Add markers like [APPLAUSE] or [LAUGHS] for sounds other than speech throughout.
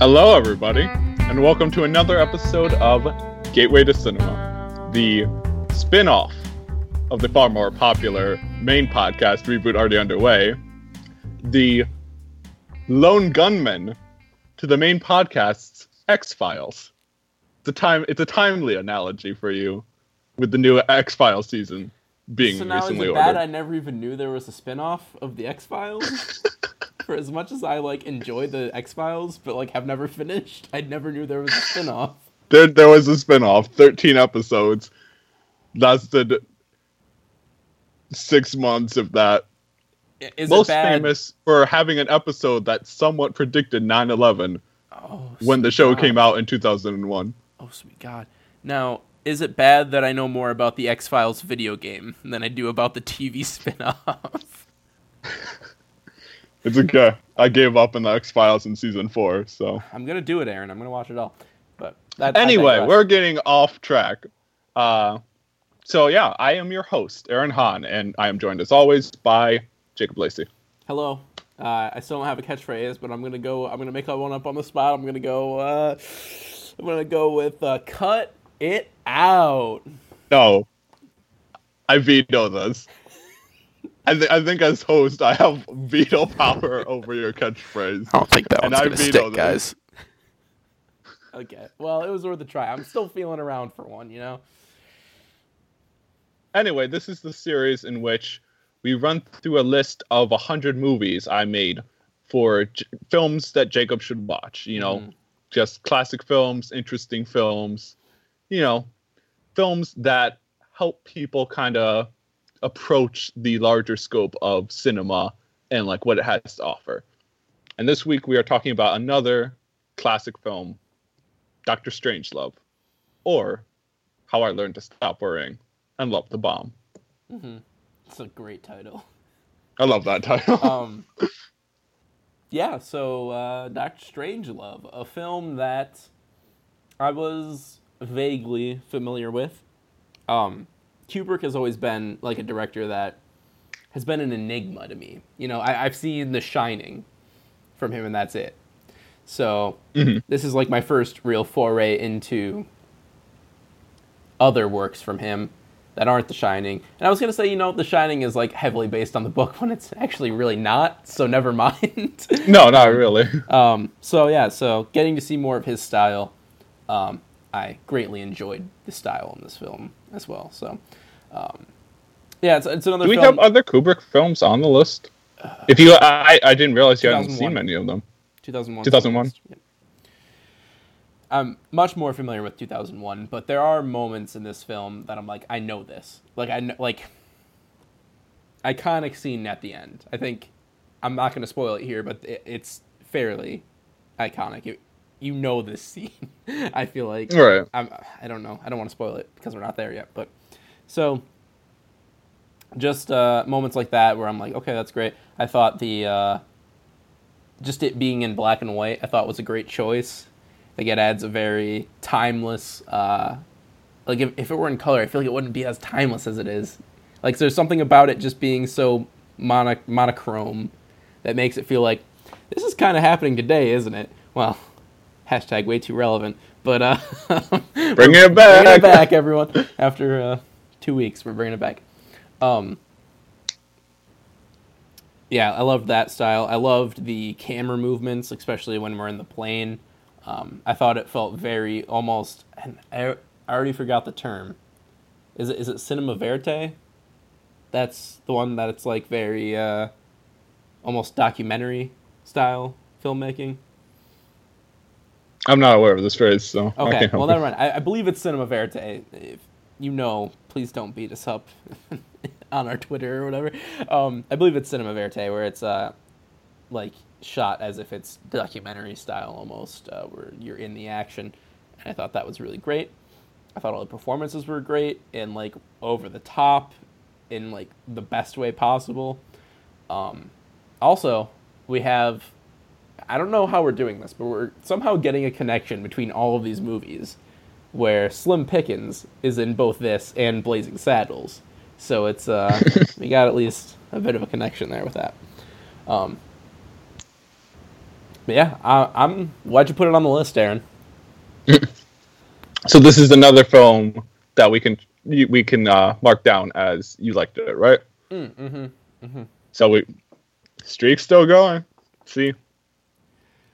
Hello, everybody, and welcome to another episode of Gateway to Cinema, the spin off of the far more popular main podcast, Reboot Already Underway, the Lone Gunmen to the main podcast's X Files. It's a time. It's a timely analogy for you, with the new X Files season being So now is recently it bad ordered. I never even knew there was a spin-off of the X Files? [LAUGHS] For as much as I like enjoy the X Files, but like have never [LAUGHS] finished, I never knew there was a spin-off. There, there was a spin-off, 13 episodes, lasted six months of that. I- Is Most it bad? famous for having an episode that somewhat predicted 9/11 Oh, when the show God. came out in 2001. Oh sweet God! Now, is it bad that I know more about the X Files video game than I do about the TV [LAUGHS] spin-off? It's okay. I gave up on the X Files in season four. So I'm gonna do it, Aaron. I'm gonna watch it all. But that, anyway, we're getting off track. Uh, so yeah, I am your host, Aaron Hahn, and I am joined as always by Jacob Lacey. Hello. Uh, I still don't have a catchphrase, but I'm gonna go. I'm gonna make one up on the spot. I'm gonna go. Uh, I'm gonna go with uh, "cut it out." No, I veto this. I, th- I think as host, I have veto power over your catchphrase. I don't think that one's I gonna veto stick, this. guys. Okay. Well, it was worth a try. I'm still feeling around for one. You know. Anyway, this is the series in which we run through a list of 100 movies I made for j- films that Jacob should watch. You know, Mhm. just classic films, interesting films, you know, films that help people kind of approach the larger scope of cinema and like what it has to offer. And this week we are talking about another classic film, Doctor Strangelove, or How I Learned to Stop Worrying and Love the Bomb. hmm It's a great title. I love that title. [LAUGHS] Um. [LAUGHS] yeah. So, uh, Doctor Strangelove, a film that I was vaguely familiar with. Um, Kubrick has always been like a director that has been an enigma to me. You know, I, I've seen The Shining from him, and that's it. So Mhm. this is like my first real foray into other works from him that aren't The Shining. And I was gonna say, you know, The Shining is like heavily based on the book [LAUGHS] when it's actually really not. So never mind. no, not really. [LAUGHS] Um, so yeah, so getting to see more of his style, um, I greatly enjoyed the style in this film as well. So, um, yeah, it's, it's another Do we film. have other Kubrick films on the list? If you, I, I didn't realize you hadn't seen many of them. 2001. 2001? I'm much more familiar with 2001, but there are moments in this film that I'm like, I know this. Like I know, like iconic scene at the end. I think I'm not going to spoil it here, but it, it's fairly iconic. You, you know this scene. [LAUGHS] I feel like Right. I'm, I don't know. I don't want to spoil it because we're not there yet. But so, just uh, moments like that where I'm like, okay, that's great. I thought the uh, just it being in black and white, I thought was a great choice. Like it adds a very timeless. Uh, like if, if it were in color, I feel like it wouldn't be as timeless as it is. Like there's something about it just being so mono- monochrome that makes it feel like this is kind of happening today, isn't it? Well, hashtag way too relevant. But uh, [LAUGHS] Bring it back. Bring it back, everyone. After uh, two weeks, we're bringing it back. Um, yeah, I loved that style. I loved the camera movements, especially when we're in the plane. Um, I thought it felt very almost. And I, I already forgot the term. Is it is it cinema verte? That's the one that it's like very uh, almost documentary style filmmaking. I'm not aware of this phrase, so Okay, well, never mind. I, I believe it's Cinema Verite. If you know, please don't beat us up [LAUGHS] on our Twitter or whatever. Um, I believe it's Cinema Verite, where it's uh, like shot as if it's documentary style almost, uh, where you're in the action. And I thought that was really great. I thought all the performances were great and like over the top in like the best way possible. Um, also, we have I don't know how we're doing this, but we're somehow getting a connection between all of these movies where Slim Pickens is in both this and Blazing Saddles. So it's uh [LAUGHS] we got at least a bit of a connection there with that. Um But yeah, I, I'm. Why'd you put it on the list, Aaron? [LAUGHS] So this is another film that we can we can uh, mark down as you liked it, right? Mm-hmm. mm-hmm. So we streak's still going. See,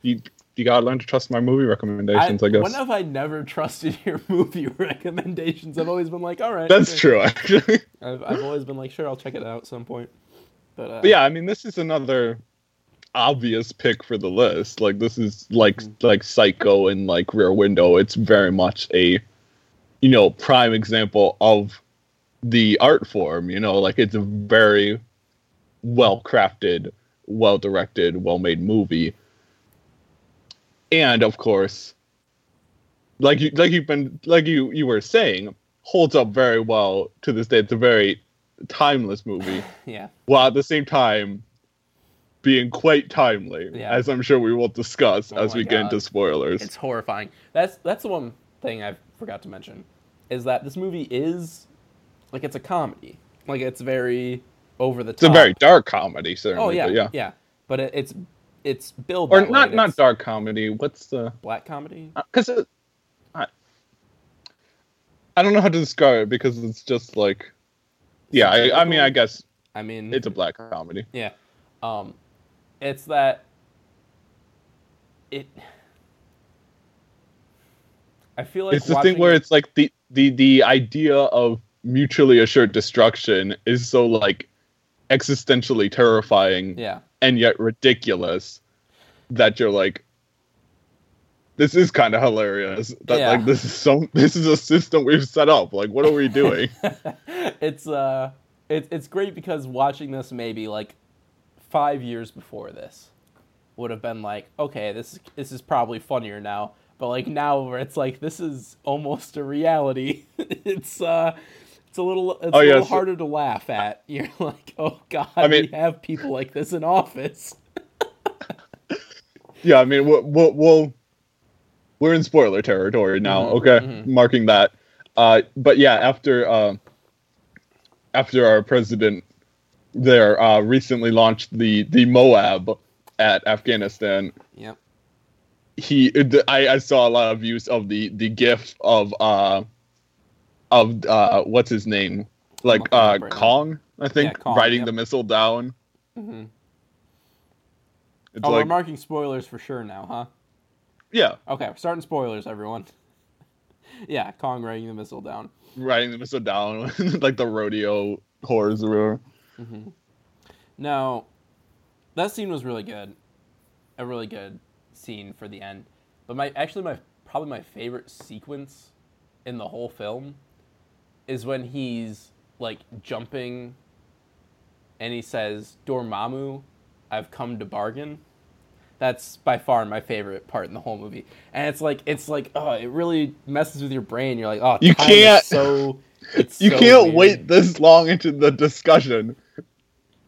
you you gotta learn to trust my movie recommendations. I, guess When have I never trusted your [LAUGHS] movie recommendations? I've always been like, all right. that's sure. true. Actually, [LAUGHS] I've, I've always been like, sure, I'll check it out at some point. But, uh, but yeah, I mean, this is another obvious pick for the list. Like this is like like Psycho and like Rear Window. It's very much a you know prime example of the art form. You know, like it's a very well crafted, well directed, well made movie. And of course, like you like you've been like you you were saying, holds up very well to this day. It's a very timeless movie [LAUGHS] yeah. while at the same time being quite timely, Yeah. as I'm sure we will discuss Oh as we get into spoilers. It's horrifying. That's that's the one thing I forgot to mention is that this movie is like it's a comedy. Like it's very over the top. It's a very dark comedy, certainly. oh yeah, yeah. yeah. But it, it's it's billed Or way, not not dark comedy. What's the? black comedy. Because it, I, I don't know how to describe it because it's just like, yeah. I, I mean, I guess I mean, it's a black comedy. Yeah. Um it's that it I feel like it's the thing where it- it's like the the the idea of mutually assured destruction is so like existentially terrifying yeah. And yet ridiculous that you're like this is kind of hilarious that Yeah. like this is so [LAUGHS] this is a system we've set up. Like what are we doing? [LAUGHS] It's uh it's it's great because watching this maybe like 5 years before this would have been like okay this is this is probably funnier now. But like now where it's like this is almost a reality. [LAUGHS] It's uh it's a little it's Oh, a yeah, little so- harder to laugh at. [LAUGHS] You're like oh god I mean- we have people like this in office. [LAUGHS] Yeah i mean we'll, we'll, we'll we're in spoiler territory now. Mhm, okay mhm. marking that. Uh but yeah after uh after our president there uh recently launched the the moab at afghanistan yep. he I, I saw a lot of use of the the gif of uh of uh what's his name like uh up right now. kong i think Yeah, Kong, riding yep. the missile down hmm it's oh like we're marking spoilers for sure now huh yeah Okay, we're starting spoilers, everyone. [LAUGHS] yeah, Kong riding the missile down. riding the missile down [LAUGHS] like the rodeo horse or whatever. Now, that scene was really good. A really good scene for the end. But my actually my probably my favorite sequence in the whole film is when he's like jumping and he says, Dormammu, I've come to bargain. That's by far my favorite part in the whole movie. And it's like it's like oh, it really messes with your brain. You're like, oh, You can't- so [LAUGHS] it's you so can't weird. wait this long into the discussion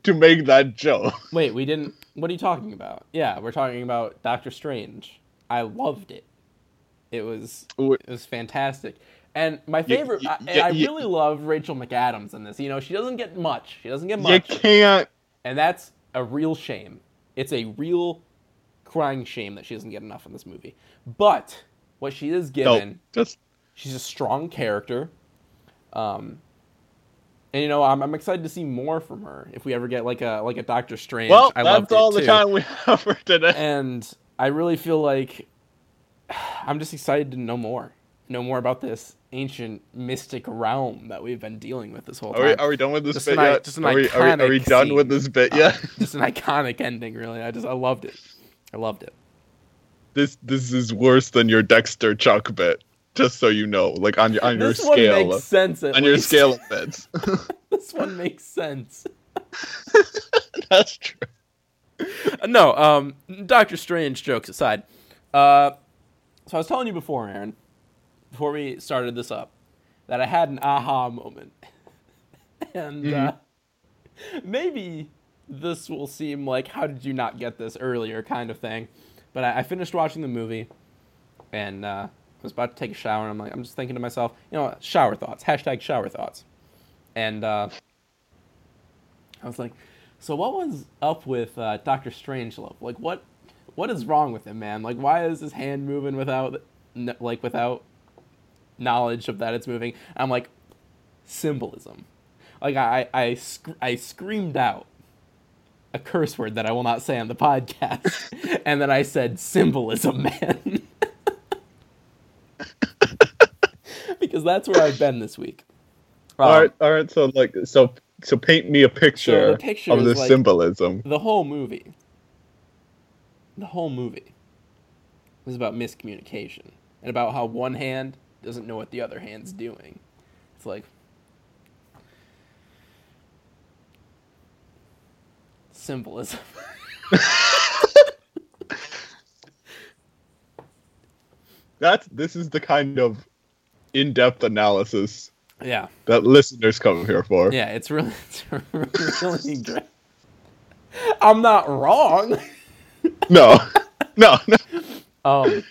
to make that joke [LAUGHS] Wait, we didn't. What are you talking about? Yeah, we're talking about Doctor Strange. I loved it. It was it was fantastic. And my favorite, you- I, you- and I you- really love Rachel McAdams in this. You know, she doesn't get much. She doesn't get much. you can't and that's a real shame. It's a real crying shame that she doesn't get enough in this movie. But what she is no given, just she's a strong character. Um, and you know, I'm, I'm excited to see more from her if we ever get like a like a Doctor Strange. well I loved that's all the too. time we [LAUGHS] have for today and I really feel like [SIGHS] I'm just excited to know more, know more about this ancient mystic realm that we've been dealing with this whole are we, time. are we done with this Just bit an yet just an are, we, are, we, are we iconic done with this bit Uh, yet [LAUGHS] just an iconic ending, really. I just I loved it. I loved it. this this is worse than your Dexter Chuck bit. Just so you know, like on your on your this one scale, makes sense. On your scale of [LAUGHS] bits. [LAUGHS] this one makes sense. That's true. Uh, no, um, Doctor Strange jokes aside. Uh, so I was telling you before, Aaron, before we started this up, that I had an aha moment, [LAUGHS] and uh, maybe this will seem like how did you not get this earlier? kind of thing, but I, I finished watching the movie, and uh, I was about to take a shower, and I'm like, I'm just thinking to myself, you know, shower thoughts, hashtag shower thoughts, and uh, I was like, so what was up with uh, Doctor Strangelove? Like, what what is wrong with him, man? Like, why is his hand moving without, like, without knowledge of that it's moving? I'm like, symbolism. Like, I, I, sc- I screamed out a curse word that I will not say on the podcast, [LAUGHS] and then I said symbolism, [LAUGHS] man. [LAUGHS] because that's where I've been this week. Um, all right, all right. So, like, so, so paint me a picture, so picture of the like symbolism. The whole movie. The whole movie is about miscommunication and about how one hand doesn't know what the other hand's doing. It's like symbolism. [LAUGHS] That's this is the kind of in-depth analysis yeah. that listeners come here for. Yeah, it's really, [LAUGHS] it's really [LAUGHS] great. I'm not wrong. No, no, no. Um,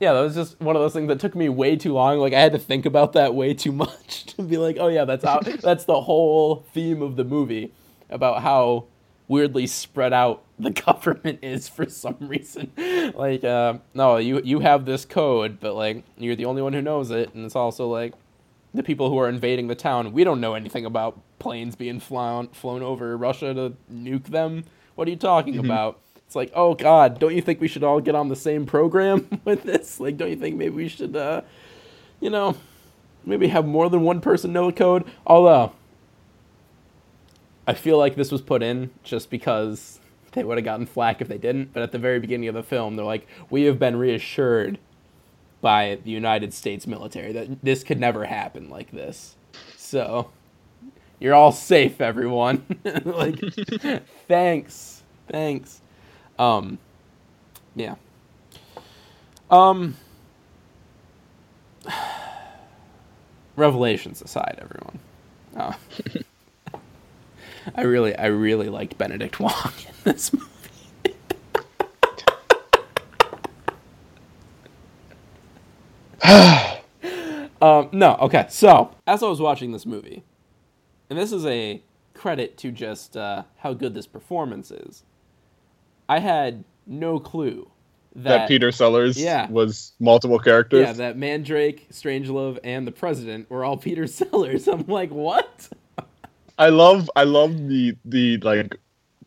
yeah, that was just one of those things that took me way too long. Like I had to think about that way too [LAUGHS] much to be like, oh yeah, that's how [LAUGHS] that's the whole theme of the movie about how weirdly spread out the [LAUGHS] government is for some reason. like, uh, no, you you have this code, but like you're the only one who knows it, and it's also like the people who are invading the town. We don't know anything about planes being flown flown over Russia to nuke them. What are you talking Mm-hmm. about? It's like, oh God, don't you think we should all get on the same program [LAUGHS] with this? Like, don't you think maybe we should, uh, you know, maybe have more than one person know a code? Although, I feel like this was put in just because they would have gotten flack if they didn't. But at the very beginning of the film, they're like, we have been reassured by the United States military that this could never happen like this. So, you're all safe, everyone. [LAUGHS] like, [LAUGHS] thanks, thanks. Um, yeah. Um, [SIGHS] revelations aside, everyone. Uh, [LAUGHS] I really, I really liked Benedict Wong in this movie. [LAUGHS] um, no, okay. So, as I was watching this movie, and this is a credit to just uh, how good this performance is, I had no clue That, that, Peter Sellers Yeah. was multiple characters. yeah, that Mandrake, Strangelove, and the President were all [LAUGHS] Peter Sellers. I'm like, what? I love I love the the like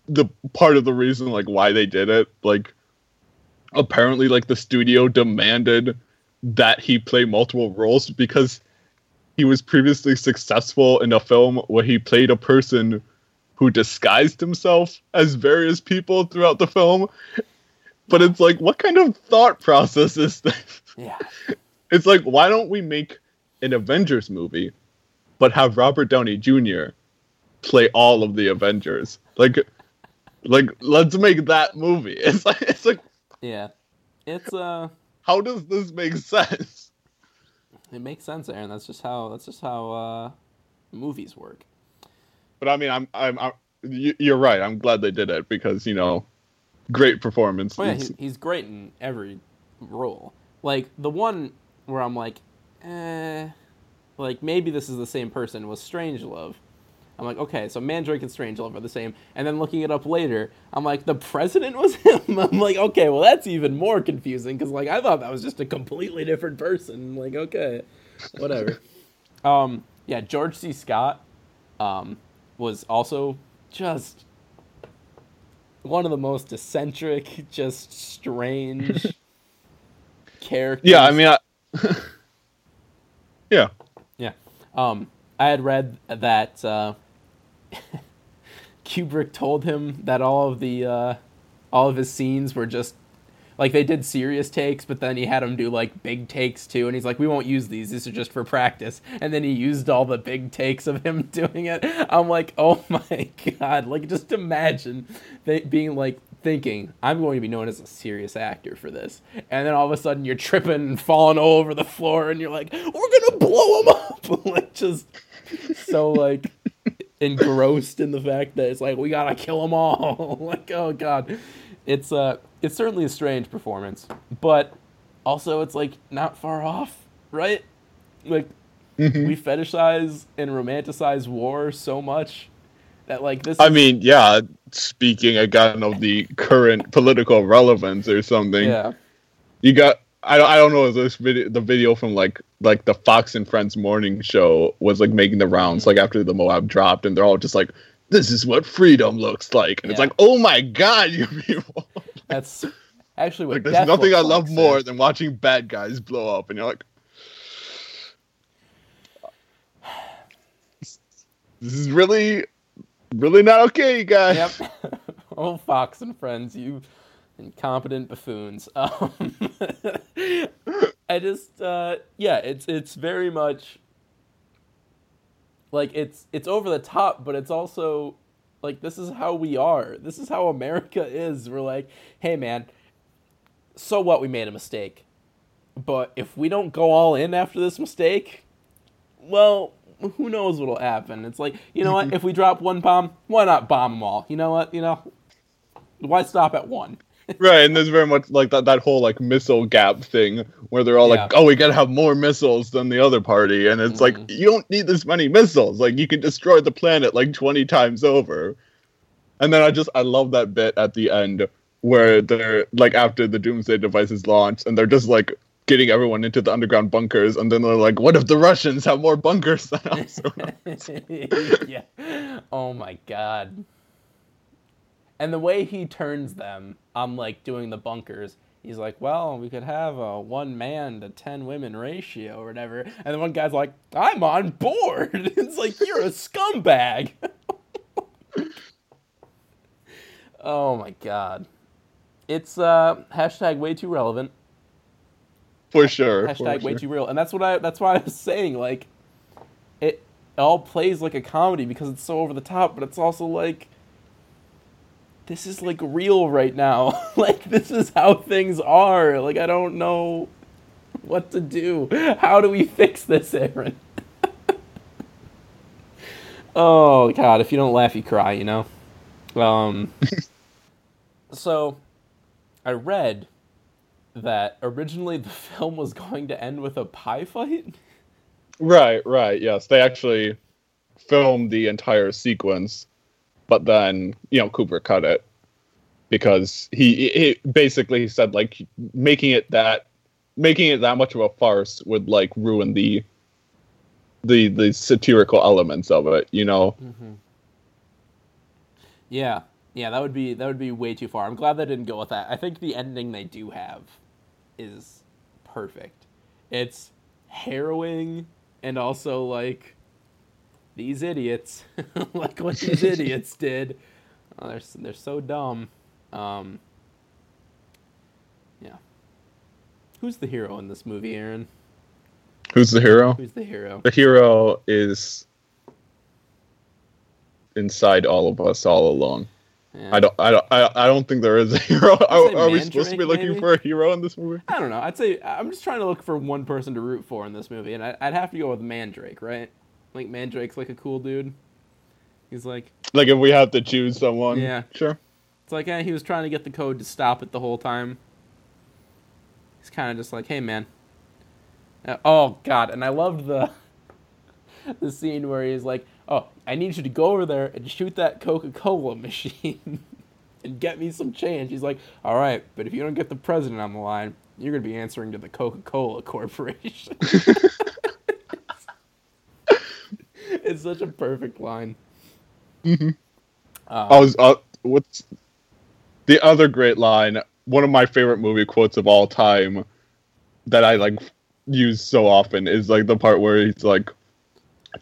the part of the reason like why they did it. Like apparently like the studio demanded that he play multiple roles because he was previously successful in a film where he played a person who disguised himself as various people throughout the film. But it's like what kind of thought process is this? Yeah. [LAUGHS] It's like, why don't we make an Avengers movie, but have Robert Downey Jr. play all of the Avengers? Like, like let's make that movie. [LAUGHS] It's like, it's like, Yeah. It's uh how does this make sense? it makes sense, Aaron. That's just how that's just how uh movies work. But I mean, I'm, I'm, I'm you- you're right. I'm glad they did it because you know, great performance. Oh yeah, he's great in every role. Like the one where I'm like, eh, like maybe this is the same person was Strange Love. I'm like, okay, so Mandrake and Strangelove are the same. And then looking it up later, I'm like, the president was [LAUGHS] him. I'm like, okay, well that's even more confusing because like I thought that was just a completely different person. Like, okay, whatever. [LAUGHS] um, yeah, George C. Scott, um, was also just one of the most eccentric, just strange [LAUGHS] characters. yeah, I mean, I, [LAUGHS] yeah, Yeah. Um, I had read that uh, [LAUGHS] Kubrick told him that all of the uh, all of his scenes were just like they did serious takes, but then he had him do like big takes too, and he's like, "We won't use these; these are just for practice." And then he used all the big takes of him [LAUGHS] doing it. I'm like, "Oh [LAUGHS] my god!" Like, just imagine they being like thinking, "I'm going to be known as a serious actor for this," and then all of a sudden you're tripping and falling all over the floor, and you're like, "We're gonna blow him up!" [LAUGHS] like, just so like engrossed in the fact that it's like we gotta kill them all. like, oh god, it's uh, it's certainly a strange performance, but also it's like not far off, right? Like Mhm. we fetishize and romanticize war so much that like this. I is- mean, yeah, speaking again of the current political relevance or something, Yeah. you got I don't, I don't know this video the video from like like the Fox and Friends morning show was like making the rounds like after the Moab dropped and they're all just like this is what freedom looks like. And it's like oh my god you people. [LAUGHS] That's actually what like there's nothing I love like, more than watching bad guys blow up and you're like [SIGHS] this is really really not okay you guys. Yep. [LAUGHS] oh, Fox and friends, you incompetent buffoons. [LAUGHS] Um, I just, uh, yeah, it's it's very much like it's it's over the top, but it's also like this is how we are. This is how America is. We're like, hey, man, so what? We made a mistake, but if we don't go all in after this mistake, well, who knows what'll happen? It's like, you know what? [LAUGHS] If we drop one bomb, why not bomb them all? You know what? You know, why stop at one? Right and there's very much like that that whole like missile gap thing where they're all like oh we gotta have more missiles than the other party and it's like Mhm. you don't need this many missiles like you can destroy the planet like 20 times over and then i just i love that bit at the end where they're like after the doomsday device is launched and they're just like getting everyone into the underground bunkers and then they're like what if the russians have more bunkers than us [LAUGHS] [LAUGHS] yeah. Oh my god. And the way he turns them, I'm like doing the bunkers. He's like, well, we could have a one man to ten women ratio or whatever. And the one guy's like, I'm on board. [LAUGHS] It's like you're a scumbag. [LAUGHS] oh my god. It's uh hashtag way too relevant. for sure for hashtag way sure. too real and that's what i that's why i was saying like it all plays like a comedy because it's so over the top but it's also like this is like real right now. [LAUGHS] Like this is how things are. Like i don't know what to do. How do we fix this aaron? [LAUGHS] Oh god if you don't laugh you cry you know? Um [LAUGHS] so i read that originally the film was going to end with a pie fight. Right, right. Yes, they actually filmed the entire sequence, but then you know Kubrick cut it because he, he basically said like making it that making it that much of a farce would like ruin the the the satirical elements of it. You know, mm-hmm. Yeah, yeah, that would be that would be way too far. I'm glad they didn't go with that. I think the ending they do have is perfect. It's harrowing and also like these idiots, [LAUGHS] like what these [LAUGHS] idiots did. Oh, they're they're so dumb. Um, yeah. Who's the hero in this movie, Aaron? who's the hero? Who's the hero? The hero is inside all of us all along. Yeah. I don't, I don't, I, I don't think there is a [LAUGHS] hero. Are, are we supposed to be looking maybe? for a hero in this movie? I don't know. I'd say I'm just trying to look for one person to root for in this movie, and I, I'd have to go with Mandrake, right? Like Mandrake's like a cool dude. He's like, Like if we have to choose someone, Yeah. sure. it's like, eh, he was trying to get the code to stop it the whole time. He's kind of just like, hey man. Uh, oh god, and I loved the [LAUGHS] the scene where he's like, oh, I need you to go over there and shoot that Coca Cola [LAUGHS] machine and get me some change. He's like, all right, but if you don't get the president on the line, you're gonna be answering to the Coca Cola [LAUGHS] Corporation. [LAUGHS] it's such a perfect line. Mhm. Um, I was, uh, what's the other great line? One of my favorite movie quotes of all time that I like use so often is like the part where he's like,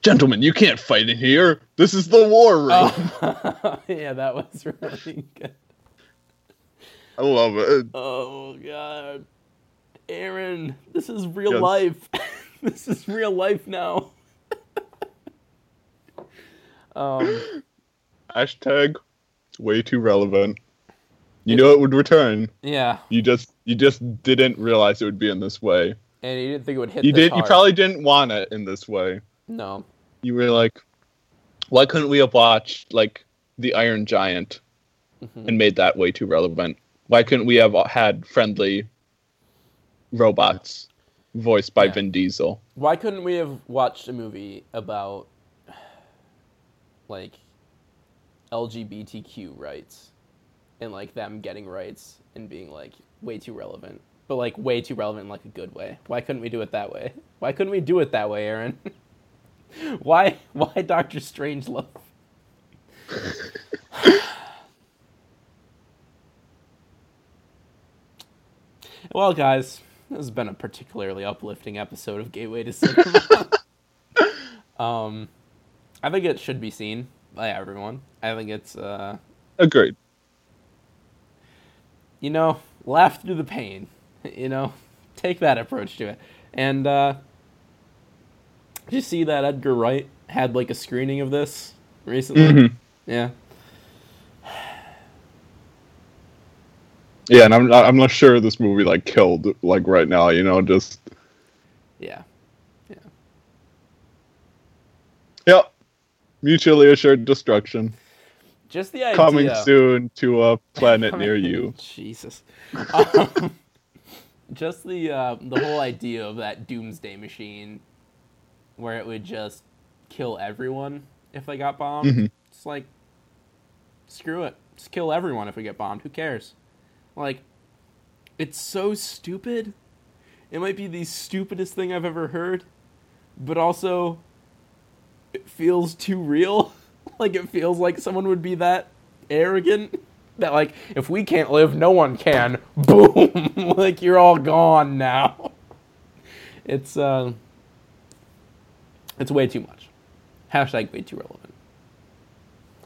"Gentlemen, you can't fight in here. This is the war room." Oh, [LAUGHS] [LAUGHS] yeah, that was really good. I love it. Oh god, Aaron, this is real Yes. life. this is real life now. Um, Hashtag way too relevant. You know it would return. yeah, You just you just didn't realize it would be in this way. and you didn't think it would hit. You did. You probably didn't want it in this way. no. You were like, why couldn't we have watched like the Iron Giant Mhm. and made that way too relevant? Why couldn't we have had friendly robots voiced by Yeah. Vin Diesel? Why couldn't we have watched a movie about like LGBTQ rights and like them getting rights and being like way too relevant, but like way too relevant in like a good way. Why couldn't we do it that way? Why couldn't we do it that way, Aaron? [LAUGHS] why why Doctor Strange Strangelove? [LAUGHS] well, guys, this has been a particularly uplifting episode of Gateway to Cinema. [LAUGHS] um, I think it should be seen by everyone. I think it's uh, Agreed. you know, laugh through the pain. [LAUGHS] You know, take that approach to it. And uh, did you see that Edgar Wright had like a screening of this recently? Mhm. Yeah. Yeah, and I'm not, I'm not sure this movie like killed like right now. You know, just Yeah. yep, mutually assured destruction Just the idea. coming soon to a planet near [LAUGHS] you. Jesus. Um, [LAUGHS] just the uh, the whole idea of that doomsday machine, where it would just kill everyone if they got bombed. Mhm. It's like, screw it, just kill everyone if we get bombed. Who cares? Like, it's so stupid. It might be the stupidest thing I've ever heard, but also, it feels too real. [LAUGHS] like it feels like someone would be that arrogant that like if we can't live, no one can. [LAUGHS] Boom! [LAUGHS] like you're all gone now. It's uh, it's way too much. Hashtag way too relevant.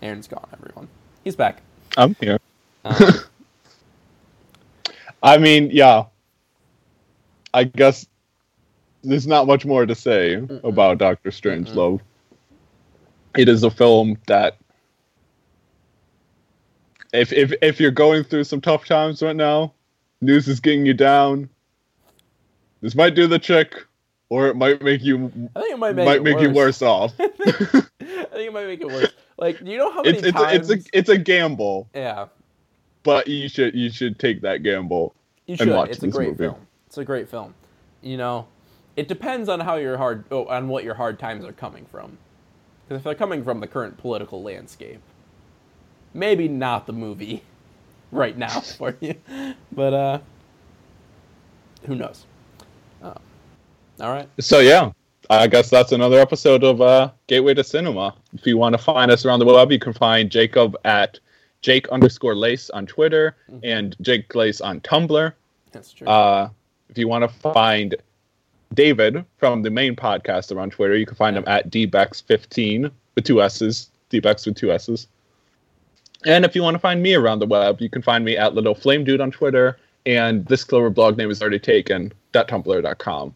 Aaron's gone. Everyone, he's back. I'm here. Um, I mean, yeah. I guess there's not much more to say about Doctor Strangelove. It is a film that if if if you're going through some tough times right now, news is getting you down. This might do the trick, or it might make you I think it might make might make you worse [LAUGHS] off. I think it might make it worse. Like, you know how many it's it's times? a, it's a it's a gamble, yeah, but you should you should take that gamble. you and should. watch It's a great movie. film. It's a great film. You know, it depends on how your hard oh, on what your hard times are coming from. Because if they're coming from the current political landscape, maybe not the movie [LAUGHS] right now [LAUGHS] for you. But uh, who knows? Uh, all right. So yeah, I guess that's another episode of uh, Gateway to Cinema. If you want to find us around the web, you can find Jacob at Jake underscore Lace on Twitter and Jake Lace on Tumblr. That's true. Uh, if you want to find David from the main podcast around Twitter, you can find him at dbex15 with two S's, dbex with two S's. And if you want to find me around the web, you can find me at Little Flame Dude on Twitter, and this Clover blog name is already taken. .tumblr.com.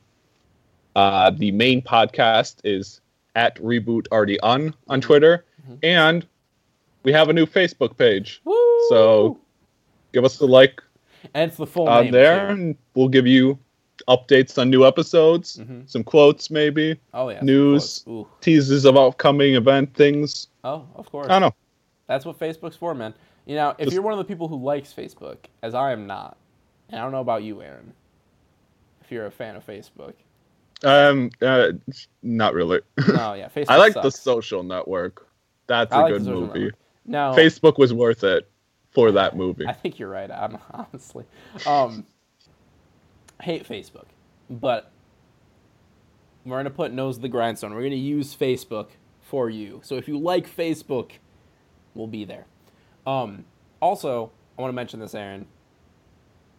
Uh, the main podcast is at Reboot Already Un on Twitter, and we have a new Facebook page. Woo! So give us a like and it's the full on name there, too. and we'll give you updates on new episodes, Mhm. some quotes, maybe Oh yeah. news. Teases of upcoming event things. Oh, of course. I don't know. That's what Facebook's for, man. You know, if Just- you're one of the people who likes Facebook, as I am not, and I don't know about you, Aaron, if you're a fan of Facebook. Um, uh, not really. Oh yeah, [LAUGHS] Facebook. I like the social network. That's a I like good movie. network. No, Facebook was worth it for that movie. I think you're right. I'm [LAUGHS] honestly, um, hate Facebook, but we're gonna put nose to the grindstone. We're gonna use Facebook for you. So if you like Facebook, we'll be there. Um, also, I want to mention this, Aaron.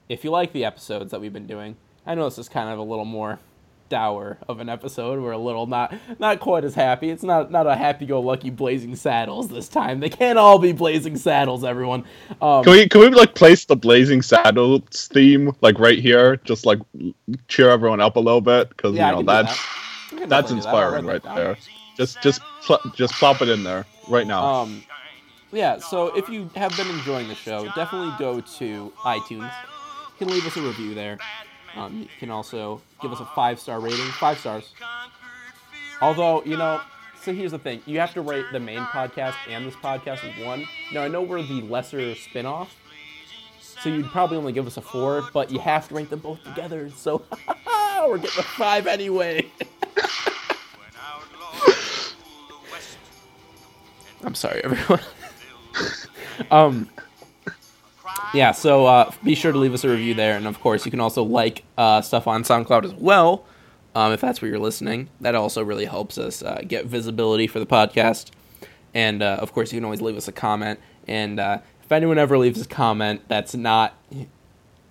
If you like the episodes that we've been doing, I know this is kind of a little more dour of an episode. We're a little not not quite as happy. It's not not a happy-go-lucky Blazing Saddles this time. They can't all be Blazing Saddles, everyone. Um, Can we can we like place the Blazing Saddles theme like right here, just like cheer everyone up a little bit because Yeah, you know that's that. That's do that. Inspiring right that there. Just just pl- just plop it in there right now. Um, yeah, so if you have been enjoying the show, definitely go to iTunes. You can leave us a review there. Um, you can also give us a five star rating, five stars. Although, you know, so here's the thing you have to rate the main podcast and this podcast as one. Now, I know we're the lesser spin off, so you'd probably only give us a four, but you have to rank them both together, so [LAUGHS] we're getting a five anyway. [LAUGHS] I'm sorry, everyone. [LAUGHS] Um, yeah, so uh, be sure to leave us a review there, and of course, you can also like uh, stuff on SoundCloud as well, um, if that's where you're listening. That also really helps us uh, get visibility for the podcast. And uh, of course, you can always leave us a comment. And uh, if anyone ever leaves a comment that's not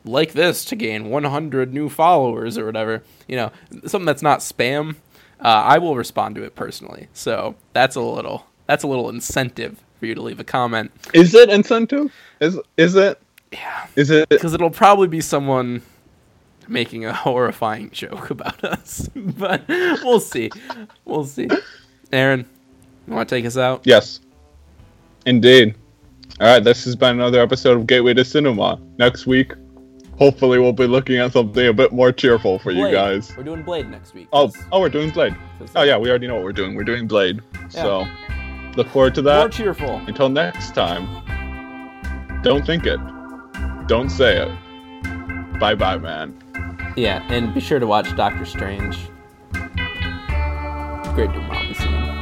like this to gain 100 new followers or whatever, you know, something that's not spam, uh, I will respond to it personally. So that's a little that's a little incentive for you to leave a comment. Is it incentive? Is is it? Yeah, Is it? because it'll probably be someone making a [LAUGHS] horrifying joke about us, [LAUGHS] but we'll see. We'll see. Aaron, you want to take us out? Yes. Indeed. All right, this has been another episode of Gateway to Cinema. Next week, hopefully, we'll be looking at something a bit more cheerful for you guys. We're doing Blade next week. Oh, oh, we're doing Blade. Oh yeah, we already know what we're doing. We're doing Blade. So, look forward to that. More that. cheerful. Until next time, don't think it. Don't say it. Bye bye, man. Yeah, and be sure to watch Doctor Strange. Great Umami scene.